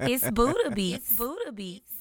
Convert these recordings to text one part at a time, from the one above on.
it's Budda Beats. Budda Beats.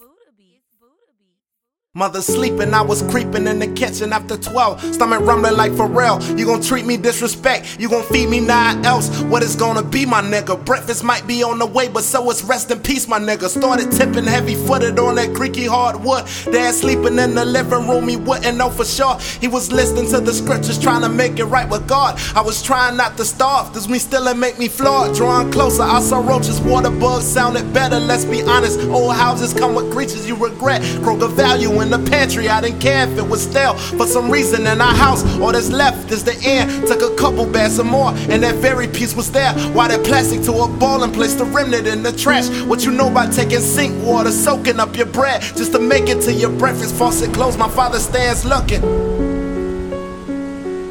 Mother sleeping, I was creeping in the kitchen after 12. Stomach rumbling like Pharrell. You gon' treat me disrespect, you gon' feed me nothing else. What is gonna be, my nigga? Breakfast might be on the way, but so it's rest in peace, my nigga. Started tipping heavy footed on that creaky hardwood. Dad sleeping in the living room, he wouldn't know for sure. He was listening to the scriptures, trying to make it right with God. I was trying not to starve, does me still and make me flawed. Drawing closer, I saw roaches, water bugs sounded better, let's be honest. Old houses come with creatures you regret. Kroger value in the pantry. I didn't care if it was stale. For some reason in our house, all that's left is the air. Took a couple bags of more, and that very piece was there. Why that plastic to a ball and placed the remnant in the trash? What you know about taking sink water, soaking up your bread just to make it to your breakfast? Faucet closed, my father stands looking.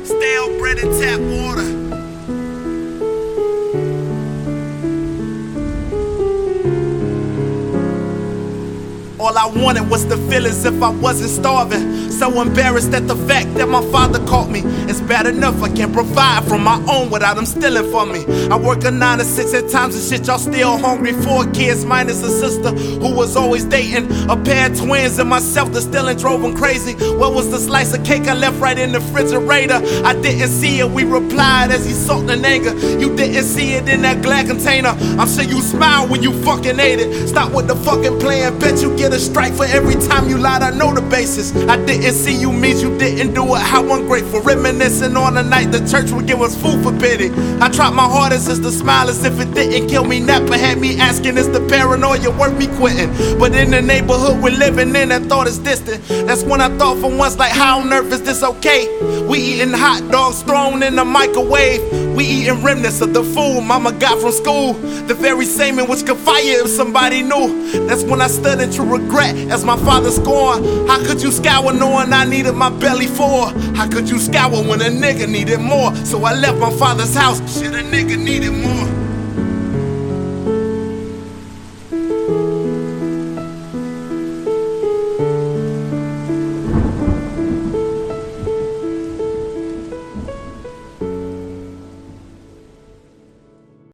Stale bread and tap All I wanted was to feel as if I wasn't starving. So embarrassed at the fact that my father caught me. It's bad enough I can't provide from my own without him stealing from me. I work a nine to six at times and shit, y'all still hungry. Four kids minus a sister who was always dating. A pair of twins and myself that still and drove them crazy. What was the slice of cake I left right in the refrigerator? I didn't see it, we replied as he sulked in anger. You didn't see it in that glad container. I'm sure you smiled when you fucking ate it. Stop with the fucking plan, bet you get strike for every time you lied. I know the basis. I didn't see you means you didn't do it. How ungrateful. Reminiscing on the night the church would give us food for pity. I tried my hardest as to smile as if it didn't kill me. Napa had me asking, is the paranoia worth me quitting? But in the neighborhood we're living in, that thought is distant. That's when I thought for once, like, how on earth is this okay? We eating hot dogs thrown in the microwave. We eating remnants of the food mama got from school. The very same in which could fire if somebody knew. That's when I stood in true regret as my father's gone. How could you scour knowing I needed my belly for? How could you scour when a nigga needed more? So I left my father's house. Shit, a nigga needed more.